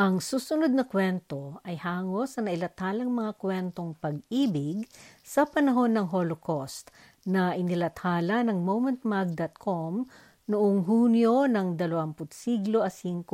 Ang susunod na kwento ay hango sa nailatalang mga kwentong pag-ibig sa panahon ng Holocaust na inilathala ng momentmag.com noong Hunyo ng 20 siglo a 5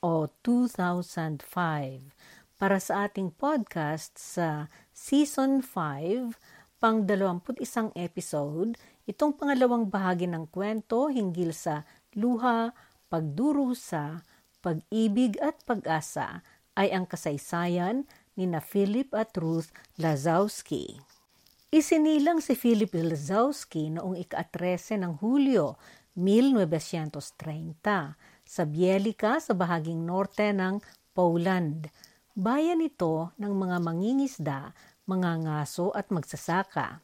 o 2005 para sa ating podcast sa Season 5, pang 21 episode, itong pangalawang bahagi ng kwento hinggil sa luha, pagdurusa, pag-ibig at pag-asa ay ang kasaysayan ni na Philip at Ruth Lazowski. Isinilang si Philip Lazowski noong ika-13 ng Hulyo 1930 sa Bielica sa bahaging norte ng Poland. Bayan ito ng mga mangingisda, mga ngaso at magsasaka.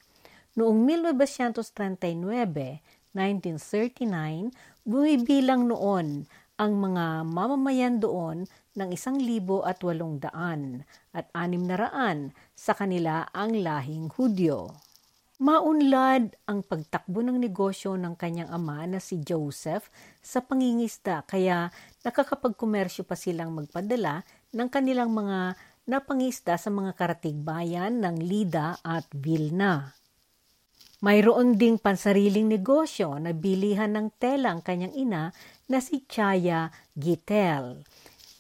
Noong 1939, 1939, bumibilang noon ang mga mamamayan doon ng isang libo at walong daan at anim na raan sa kanila ang lahing Hudyo. Maunlad ang pagtakbo ng negosyo ng kanyang ama na si Joseph sa pangingisda kaya nakakapagkomersyo pa silang magpadala ng kanilang mga napangisda sa mga karatig bayan ng Lida at Vilna. Mayroon ding pansariling negosyo na bilihan ng tela ang kanyang ina na si Chaya Gitel.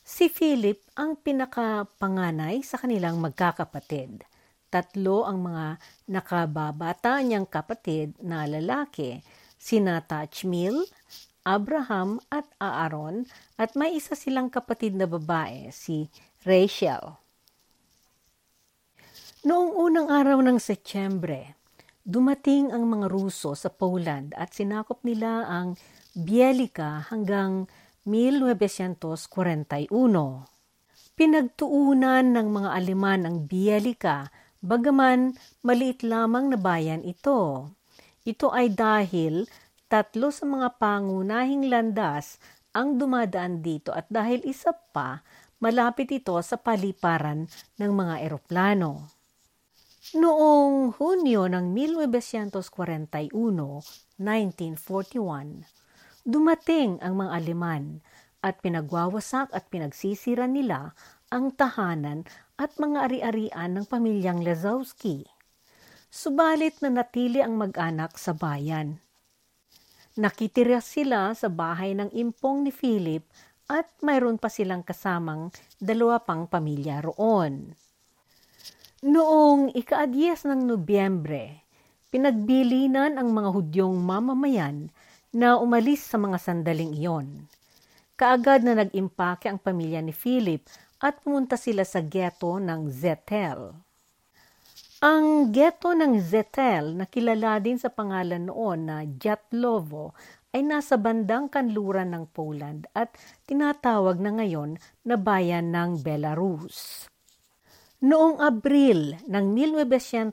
Si Philip ang pinakapanganay sa kanilang magkakapatid. Tatlo ang mga nakababata niyang kapatid na lalaki, sina Tachmil, Abraham at Aaron at may isa silang kapatid na babae, si Rachel. Noong unang araw ng Setyembre, Dumating ang mga Ruso sa Poland at sinakop nila ang Bielica hanggang 1941. Pinagtuunan ng mga Aleman ang Bielica bagaman maliit lamang na bayan ito. Ito ay dahil tatlo sa mga pangunahing landas ang dumadaan dito at dahil isa pa, malapit ito sa paliparan ng mga eroplano. Noong Hunyo ng 1941, 1941, dumating ang mga Aleman at pinagwawasak at pinagsisira nila ang tahanan at mga ari-arian ng pamilyang Lazowski. Subalit na natili ang mag-anak sa bayan. Nakitira sila sa bahay ng impong ni Philip at mayroon pa silang kasamang dalawa pang pamilya roon. Noong ika-10 ng Nobyembre, pinagbilinan ang mga Hudyong mamamayan na umalis sa mga sandaling iyon. Kaagad na nag-impake ang pamilya ni Philip at pumunta sila sa ghetto ng Zetel. Ang ghetto ng Zetel na kilala din sa pangalan noon na Jatlovo ay nasa bandang kanluran ng Poland at tinatawag na ngayon na bayan ng Belarus. Noong Abril ng 1942,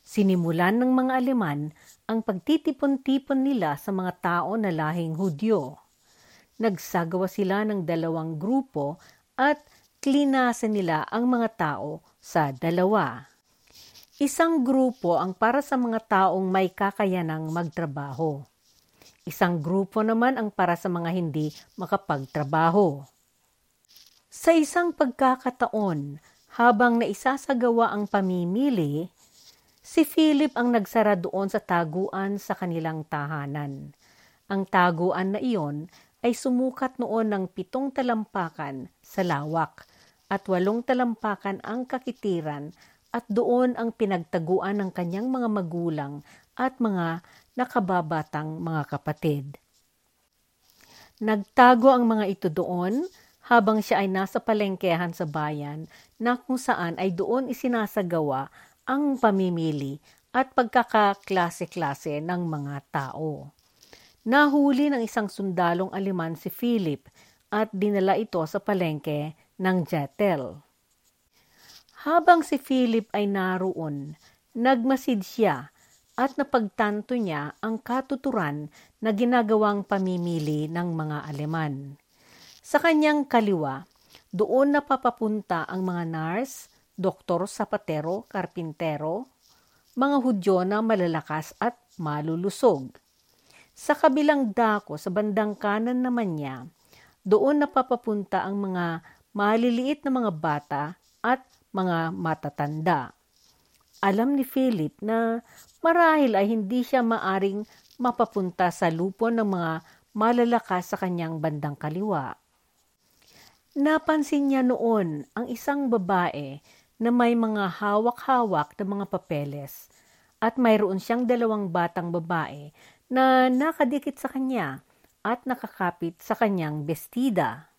sinimulan ng mga Aleman ang pagtitipon-tipon nila sa mga tao na lahing Hudyo. Nagsagawa sila ng dalawang grupo at klinasan nila ang mga tao sa dalawa. Isang grupo ang para sa mga taong may kakayanang magtrabaho. Isang grupo naman ang para sa mga hindi makapagtrabaho. Sa isang pagkakataon, habang naisasagawa ang pamimili, si Philip ang nagsara doon sa taguan sa kanilang tahanan. Ang taguan na iyon ay sumukat noon ng pitong talampakan sa lawak at walong talampakan ang kakitiran at doon ang pinagtaguan ng kanyang mga magulang at mga nakababatang mga kapatid. Nagtago ang mga ito doon habang siya ay nasa palengkehan sa bayan na kung saan ay doon isinasagawa ang pamimili at pagkakaklase-klase ng mga tao. Nahuli ng isang sundalong aliman si Philip at dinala ito sa palengke ng Jetel. Habang si Philip ay naroon, nagmasid siya at napagtanto niya ang katuturan na ginagawang pamimili ng mga Aleman. Sa kanyang kaliwa, doon napapapunta ang mga nurse, doktor, sapatero, karpintero, mga hudyo na malalakas at malulusog. Sa kabilang dako sa bandang kanan naman niya, doon napapapunta ang mga maliliit na mga bata at mga matatanda. Alam ni Philip na marahil ay hindi siya maaring mapapunta sa lupon ng mga malalakas sa kanyang bandang kaliwa. Napansin niya noon ang isang babae na may mga hawak-hawak na mga papeles at mayroon siyang dalawang batang babae na nakadikit sa kanya at nakakapit sa kanyang bestida.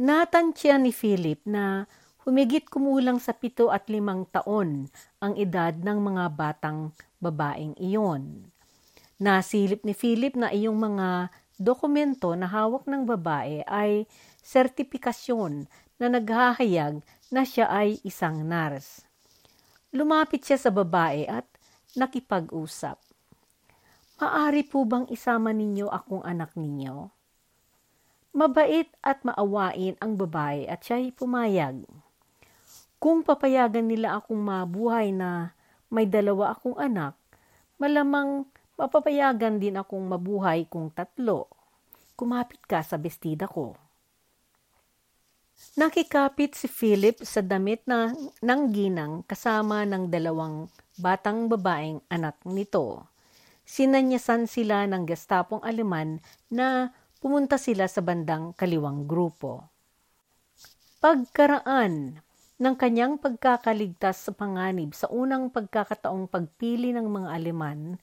Natansya ni Philip na humigit kumulang sa pito at limang taon ang edad ng mga batang babaeng iyon. Nasilip ni Philip na iyong mga dokumento na hawak ng babae ay sertipikasyon na naghahayag na siya ay isang nurse. Lumapit siya sa babae at nakipag-usap. Maari po bang isama ninyo akong anak ninyo? Mabait at maawain ang babae at siya'y pumayag. Kung papayagan nila akong mabuhay na may dalawa akong anak, malamang mapapayagan din akong mabuhay kung tatlo. Kumapit ka sa bestida ko. Nakikapit si Philip sa damit na, ng ginang kasama ng dalawang batang babaeng anak nito. Sinanyasan sila ng gestapong Aleman na pumunta sila sa bandang kaliwang grupo. Pagkaraan ng kanyang pagkakaligtas sa panganib sa unang pagkakataong pagpili ng mga Aleman,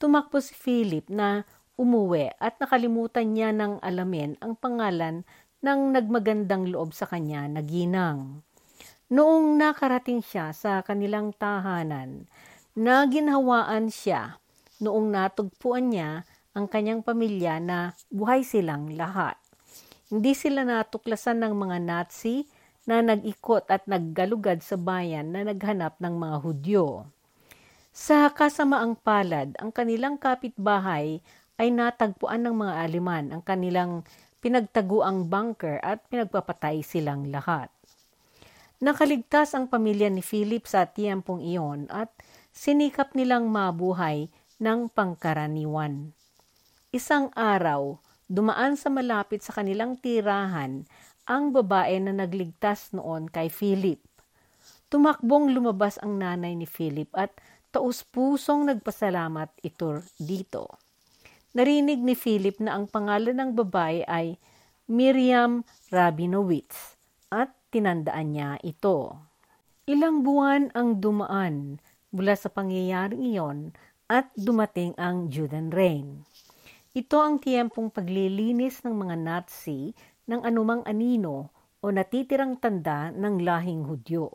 tumakbo si Philip na umuwi at nakalimutan niya ng alamin ang pangalan ng nagmagandang loob sa kanya na ginang. Noong nakarating siya sa kanilang tahanan, naginhawaan siya noong natugpuan niya ang kanyang pamilya na buhay silang lahat. Hindi sila natuklasan ng mga Nazi na nag-ikot at naggalugad sa bayan na naghanap ng mga Hudyo. Sa kasamaang palad, ang kanilang kapitbahay ay natagpuan ng mga Aleman ang kanilang pinagtaguang bunker at pinagpapatay silang lahat. Nakaligtas ang pamilya ni Philip sa tiyempong iyon at sinikap nilang mabuhay ng pangkaraniwan. Isang araw, dumaan sa malapit sa kanilang tirahan ang babae na nagligtas noon kay Philip. Tumakbong lumabas ang nanay ni Philip at taus-pusong nagpasalamat ito dito. Narinig ni Philip na ang pangalan ng babae ay Miriam Rabinowitz at tinandaan niya ito. Ilang buwan ang dumaan mula sa pangyayaring iyon at dumating ang Judean Reign. Ito ang tiyempong paglilinis ng mga Nazi ng anumang anino o natitirang tanda ng lahing Hudyo.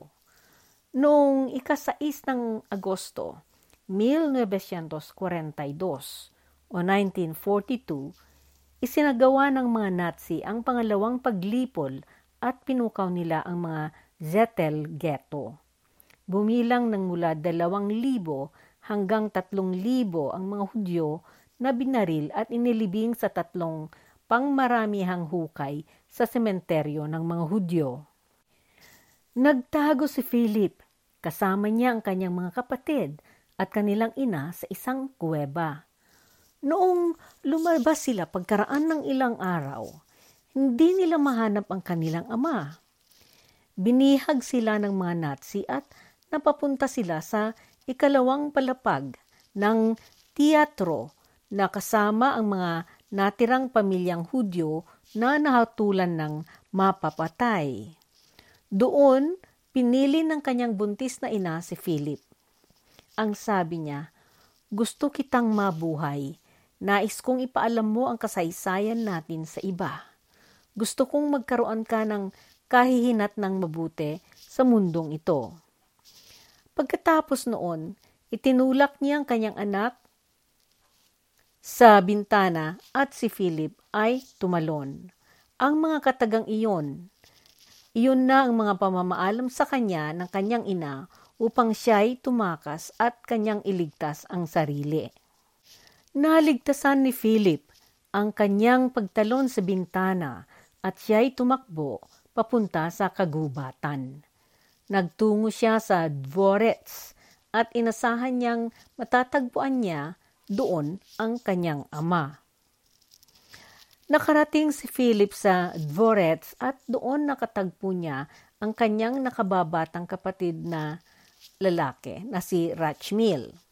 Noong ikasais ng Agosto, 1942 o 1942, isinagawa ng mga Nazi ang pangalawang paglipol at pinukaw nila ang mga Zettel Ghetto. Bumilang ng mula 2,000 hanggang 3,000 ang mga Hudyo na binaril at inilibing sa tatlong pangmaramihang hukay sa sementeryo ng mga Hudyo. Nagtago si Philip, kasama niya ang kanyang mga kapatid at kanilang ina sa isang kuweba. Noong lumabas sila pagkaraan ng ilang araw, hindi nila mahanap ang kanilang ama. Binihag sila ng mga Nazi at napapunta sila sa ikalawang palapag ng teatro na kasama ang mga natirang pamilyang Hudyo na nahatulan ng mapapatay. Doon, pinili ng kanyang buntis na ina si Philip. Ang sabi niya, gusto kitang mabuhay. Nais kong ipaalam mo ang kasaysayan natin sa iba. Gusto kong magkaroon ka ng kahihinat ng mabuti sa mundong ito. Pagkatapos noon, itinulak niya ang kanyang anak sa bintana at si Philip ay tumalon. Ang mga katagang iyon, iyon na ang mga pamamaalam sa kanya ng kanyang ina upang siya'y tumakas at kanyang iligtas ang sarili. Naligtasan ni Philip ang kanyang pagtalon sa bintana at siya'y tumakbo papunta sa kagubatan. Nagtungo siya sa Dvorets at inasahan niyang matatagpuan niya doon ang kanyang ama. Nakarating si Philip sa Dvorets at doon nakatagpo niya ang kanyang nakababatang kapatid na lalaki na si Rachmil.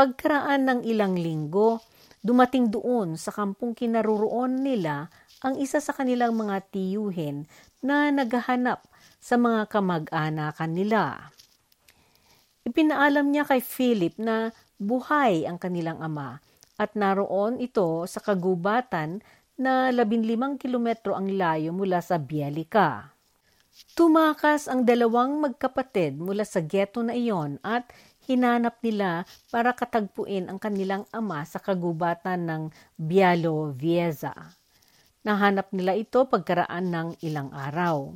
Pagkaraan ng ilang linggo, dumating doon sa kampong kinaruroon nila ang isa sa kanilang mga tiyuhin na naghahanap sa mga kamag-anakan nila. Ipinaalam niya kay Philip na buhay ang kanilang ama at naroon ito sa kagubatan na 15 kilometro ang layo mula sa Bialika. Tumakas ang dalawang magkapatid mula sa ghetto na iyon at hinanap nila para katagpuin ang kanilang ama sa kagubatan ng Bialo Vieza. Nahanap nila ito pagkaraan ng ilang araw.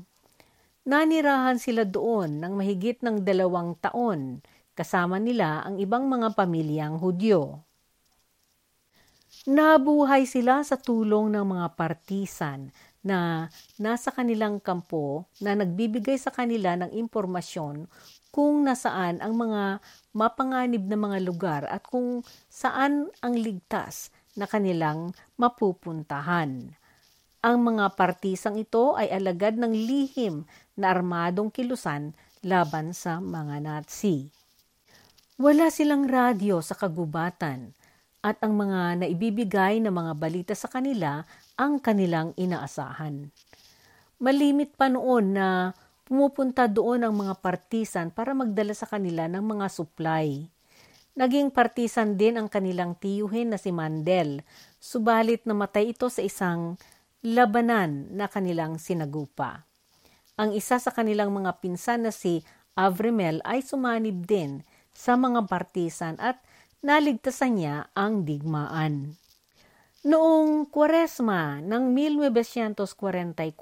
Nanirahan sila doon ng mahigit ng dalawang taon, kasama nila ang ibang mga pamilyang Hudyo. Nabuhay sila sa tulong ng mga partisan na nasa kanilang kampo na nagbibigay sa kanila ng impormasyon kung nasaan ang mga mapanganib na mga lugar at kung saan ang ligtas na kanilang mapupuntahan. Ang mga partisang ito ay alagad ng lihim na armadong kilusan laban sa mga Nazi. Wala silang radyo sa kagubatan at ang mga naibibigay na mga balita sa kanila ang kanilang inaasahan. Malimit pa noon na pumupunta doon ang mga partisan para magdala sa kanila ng mga supply. Naging partisan din ang kanilang tiyuhin na si Mandel, subalit namatay ito sa isang labanan na kanilang sinagupa. Ang isa sa kanilang mga pinsan na si Avremel ay sumanib din sa mga partisan at naligtasan niya ang digmaan. Noong Kwaresma ng 1944,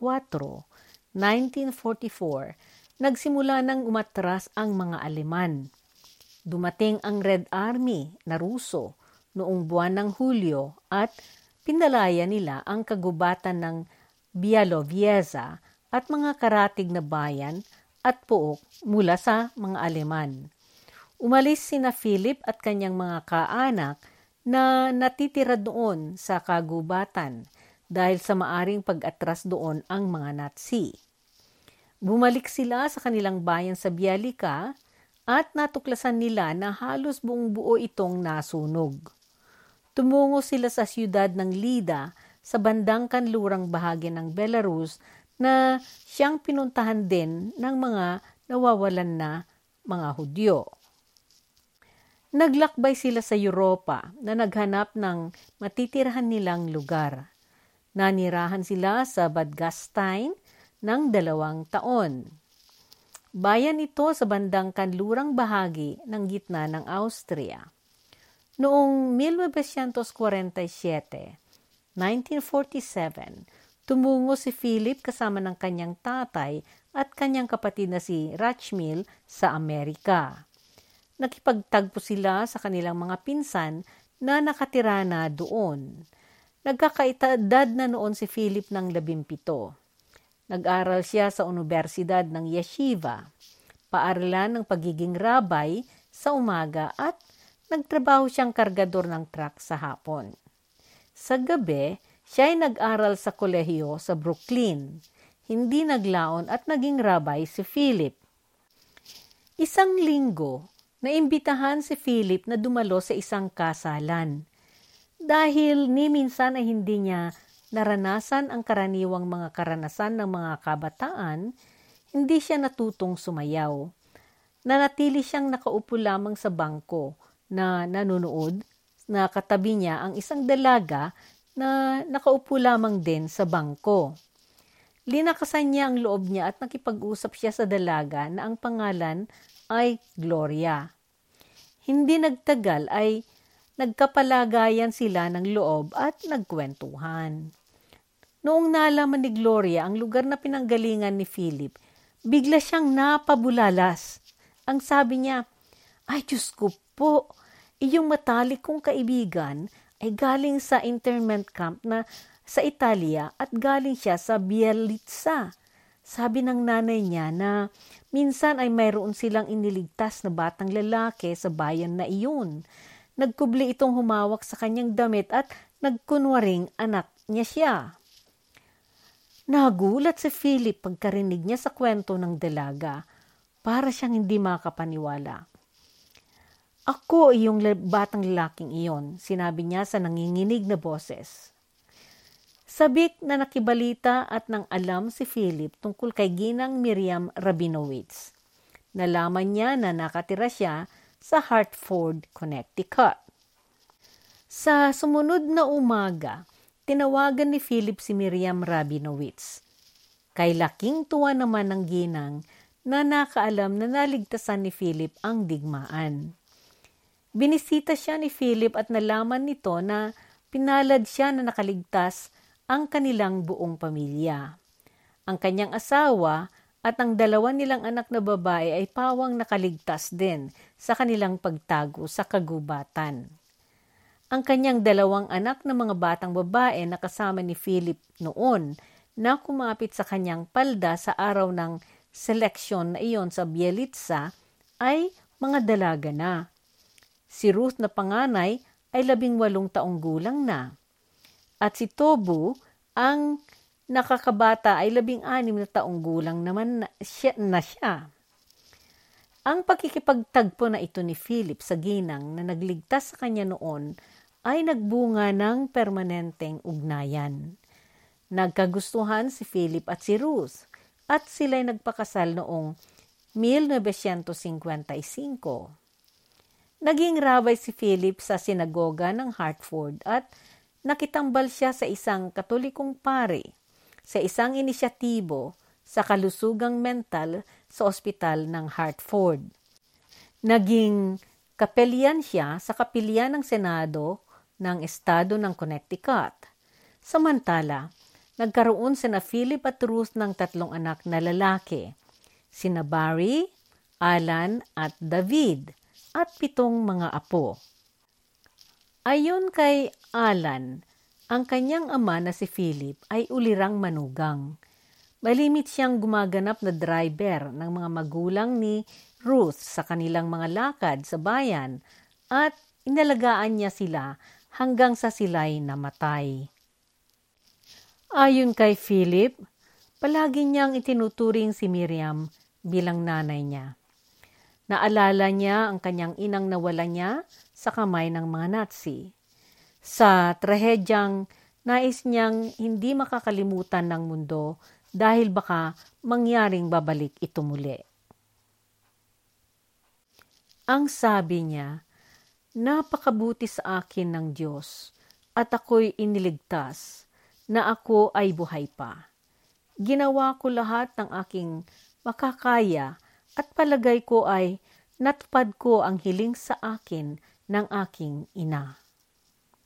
1944, nagsimula nang umatras ang mga Aleman. Dumating ang Red Army na Ruso noong buwan ng Hulyo at pinalaya nila ang kagubatan ng Bialovieza at mga karatig na bayan at puok mula sa mga Aleman. Umalis sina Philip at kanyang mga kaanak na natitira doon sa kagubatan dahil sa maaring pag-atras doon ang mga Nazi. Bumalik sila sa kanilang bayan sa Bialika at natuklasan nila na halos buong buo itong nasunog. Tumungo sila sa siyudad ng Lida sa bandang kanlurang bahagi ng Belarus na siyang pinuntahan din ng mga nawawalan na mga Hudyo. Naglakbay sila sa Europa na naghanap ng matitirahan nilang lugar. Nanirahan sila sa Badgastein ng dalawang taon. Bayan ito sa bandang kanlurang bahagi ng gitna ng Austria. Noong 1947, 1947, tumungo si Philip kasama ng kanyang tatay at kanyang kapatid na si Rachmil sa Amerika. Nakipagtagpo sila sa kanilang mga pinsan na nakatira na doon. Nagkakaitadad na noon si Philip ng labimpito. Nag-aral siya sa Universidad ng Yeshiva, paaralan ng pagiging rabay sa umaga at nagtrabaho siyang kargador ng truck sa hapon. Sa gabi, siya ay nag-aral sa kolehiyo sa Brooklyn. Hindi naglaon at naging rabay si Philip. Isang linggo, naimbitahan si Philip na dumalo sa isang kasalan. Dahil ni minsan ay hindi niya naranasan ang karaniwang mga karanasan ng mga kabataan, hindi siya natutong sumayaw. Nanatili siyang nakaupo lamang sa bangko na nanonood na katabi niya ang isang dalaga na nakaupo lamang din sa bangko. Linakasan niya ang loob niya at nakipag-usap siya sa dalaga na ang pangalan ay Gloria. Hindi nagtagal ay nagkapalagayan sila ng loob at nagkwentuhan. Noong nalaman ni Gloria ang lugar na pinanggalingan ni Philip, bigla siyang napabulalas. Ang sabi niya, ay Diyos ko po, Iyong matalik kong kaibigan ay galing sa internment camp na sa Italia at galing siya sa Bielitsa. Sabi ng nanay niya na minsan ay mayroon silang iniligtas na batang lalaki sa bayan na iyon. Nagkubli itong humawak sa kanyang damit at nagkunwaring anak niya siya. Nagulat si Philip pagkarinig niya sa kwento ng dalaga para siyang hindi makapaniwala. Ako yung batang lalaking iyon, sinabi niya sa nanginginig na boses. Sabik na nakibalita at nang alam si Philip tungkol kay Ginang Miriam Rabinowitz. Nalaman niya na nakatira siya sa Hartford, Connecticut. Sa sumunod na umaga, tinawagan ni Philip si Miriam Rabinowitz. Kay laking tuwa naman ng ginang na nakaalam na naligtasan ni Philip ang digmaan. Binisita siya ni Philip at nalaman nito na pinalad siya na nakaligtas ang kanilang buong pamilya. Ang kanyang asawa at ang dalawa nilang anak na babae ay pawang nakaligtas din sa kanilang pagtago sa kagubatan. Ang kanyang dalawang anak na mga batang babae na kasama ni Philip noon na kumapit sa kanyang palda sa araw ng seleksyon na iyon sa Bielitsa ay mga dalaga na. Si Ruth na panganay ay labing walong taong gulang na. At si Tobu, ang nakakabata ay labing anim na taong gulang naman na siya. Na siya. Ang pagkikipagtagpo na ito ni Philip sa ginang na nagligtas sa kanya noon ay nagbunga ng permanenteng ugnayan. Nagkagustuhan si Philip at si Ruth at sila'y nagpakasal noong 1955. Naging rabay si Philip sa sinagoga ng Hartford at nakitambal siya sa isang katolikong pare sa isang inisyatibo sa kalusugang mental sa ospital ng Hartford. Naging kapelyan siya sa kapilya ng Senado ng Estado ng Connecticut. Samantala, nagkaroon sina Philip at Ruth ng tatlong anak na lalaki, sina Barry, Alan at David at pitong mga apo. Ayon kay Alan, ang kanyang ama na si Philip ay ulirang manugang. Malimit siyang gumaganap na driver ng mga magulang ni Ruth sa kanilang mga lakad sa bayan at inalagaan niya sila hanggang sa sila'y namatay. Ayon kay Philip, palagi niyang itinuturing si Miriam bilang nanay niya. Naalala niya ang kanyang inang nawala niya sa kamay ng mga Nazi. Sa trahedyang nais niyang hindi makakalimutan ng mundo dahil baka mangyaring babalik ito muli. Ang sabi niya, napakabuti sa akin ng Diyos at ako'y iniligtas na ako ay buhay pa. Ginawa ko lahat ng aking makakaya at palagay ko ay natupad ko ang hiling sa akin ng aking ina.